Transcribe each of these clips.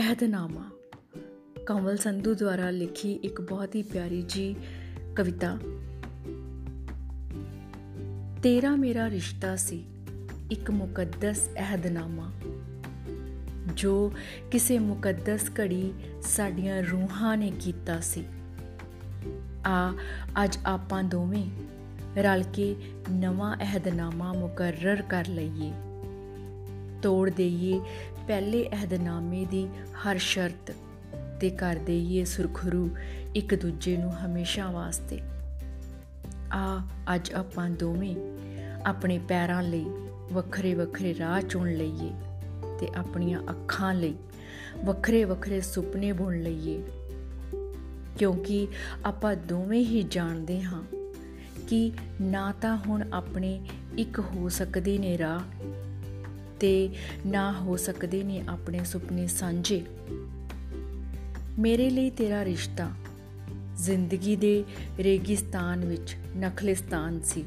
ਅਹਿਦਨਾਮਾ ਕਮਲ ਸੰਧੂ ਦੁਆਰਾ ਲਿਖੀ ਇੱਕ ਬਹੁਤ ਹੀ ਪਿਆਰੀ ਜੀ ਕਵਿਤਾ। ਤੇਰਾ ਮੇਰਾ ਰਿਸ਼ਤਾ ਸੀ, ਇੱਕ ਮੁਕੱਦਸ ਅਹਿਦਨਾਮਾ। ਜੋ ਕਿਸੇ ਮੁਕੱਦਸ ਘੜੀ ਸਾਡੀਆਂ ਰੂਹਾਂ ਨੇ ਕੀਤਾ ਸੀ। ਆ, ਅੱਜ ਆਪਾਂ ਦੋਵੇਂ ਰਲ ਕੇ ਨਵਾਂ ਅਹਿਦਨਾਮਾ ਮੁਕਰਰ ਕਰ ਲਈਏ। ਤੋੜ ਦਈਏ ਪਹਿਲੇ ਅਹਿਦਨਾਮੇ ਦੀ ਹਰ ਸ਼ਰਤ ਤੇ ਕਰ ਦਈਏ ਸੁਰਖਰੂ ਇੱਕ ਦੂਜੇ ਨੂੰ ਹਮੇਸ਼ਾ ਵਾਸਤੇ। ਆ, ਅੱਜ ਆਪਾਂ ਦੋਵੇਂ ਆਪਣੇ ਪੈਰਾਂ ਲਈ ਵੱਖਰੇ ਵੱਖਰੇ ਰਾਹ ਚੁਣ ਲਈਏ ਤੇ ਆਪਣੀਆਂ ਅੱਖਾਂ ਲਈ ਵੱਖਰੇ ਵੱਖਰੇ ਸੁਪਨੇ ਬੁਣ ਲਈਏ। ਕਿਉਂਕਿ ਆਪਾਂ ਦੋਵੇਂ ਹੀ ਜਾਣਦੇ ਹਾਂ ਕਿ ਨਾ ਤਾਂ ਹੁਣ ਆਪਣੇ ਇੱਕ ਹੋ ਸਕਦੇ ਨੇ ਰਾਹ ਤੇ ਨਾ ਹੋ ਸਕਦੇ ਨੇ ਆਪਣੇ ਸੁਪਨੇ ਸਾਂਝੇ। ਮੇਰੇ ਲਈ ਤੇਰਾ ਰਿਸ਼ਤਾ ਜ਼ਿੰਦਗੀ ਦੇ ਰੇਗਿਸਤਾਨ ਵਿੱਚ ਨਖਲਿਸਤਾਨ ਸੀ।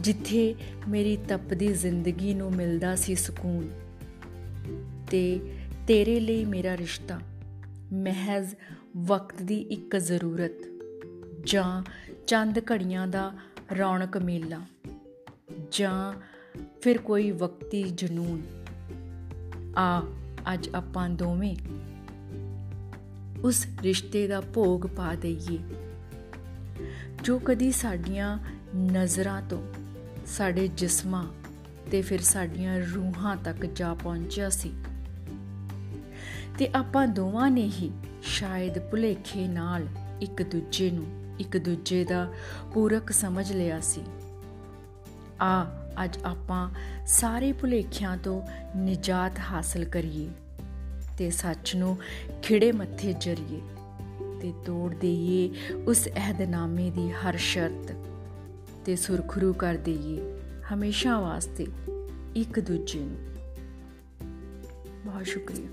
ਜਿੱਥੇ ਮੇਰੀ ਤਪਦੀ ਜ਼ਿੰਦਗੀ ਨੂੰ ਮਿਲਦਾ ਸੀ ਸਕੂਨ ਤੇ ਤੇਰੇ ਲਈ ਮੇਰਾ ਰਿਸ਼ਤਾ ਮਹਿਜ਼ ਵਕਤ ਦੀ ਇੱਕ ਜ਼ਰੂਰਤ ਜਾਂ ਚੰਦ ਘੜੀਆਂ ਦਾ ਰੌਣਕ ਮੇਲਾ ਜਾਂ ਫਿਰ ਕੋਈ ਵਕਤੀ ਜਨੂਨ। ਆ, ਅੱਜ ਆਪਾਂ ਦੋਵੇਂ ਉਸ ਰਿਸ਼ਤੇ ਦਾ ਭੋਗ ਪਾ ਦਈਏ, ਜੋ ਕਦੀ ਸਾਡੀਆਂ ਨਜ਼ਰਾਂ ਤੋਂ ਸਾਡੇ ਜਿਸਮਾਂ ਤੇ ਫਿਰ ਸਾਡੀਆਂ ਰੂਹਾਂ ਤੱਕ ਜਾ ਪਹੁੰਚਿਆ ਸੀ। ਤੇ ਆਪਾਂ ਦੋਵਾਂ ਨੇ ਹੀ ਸ਼ਾਇਦ ਭੁਲੇਖੇ ਨਾਲ ਇੱਕ ਦੂਜੇ ਨੂੰ ਇੱਕ ਦੂਜੇ ਦਾ ਪੂਰਕ ਸਮਝ ਲਿਆ ਸੀ। ਆ ਅੱਜ ਆਪਾਂ ਸਾਰੇ ਭੁਲੇਖਿਆਂ ਤੋਂ ਨਿਜਾਤ ਹਾਸਲ ਕਰੀਏ ਤੇ ਸੱਚ ਨੂੰ ਖਿੜੇ ਮੱਥੇ ਜਰੀਏ ਤੇ ਤੋੜ ਦਈਏ ਉਸ ਅਹਿਦਨਾਮੇ ਦੀ ਹਰ ਸ਼ਰਤ ਤੇ ਸੁਰਖਰੂ ਕਰ ਦਈਏ ਹਮੇਸ਼ਾ ਵਾਸਤੇ ਇੱਕ ਦੂਜੇ ਨੂੰ। ਬਹੁਤ ਸ਼ੁਕਰੀਆ।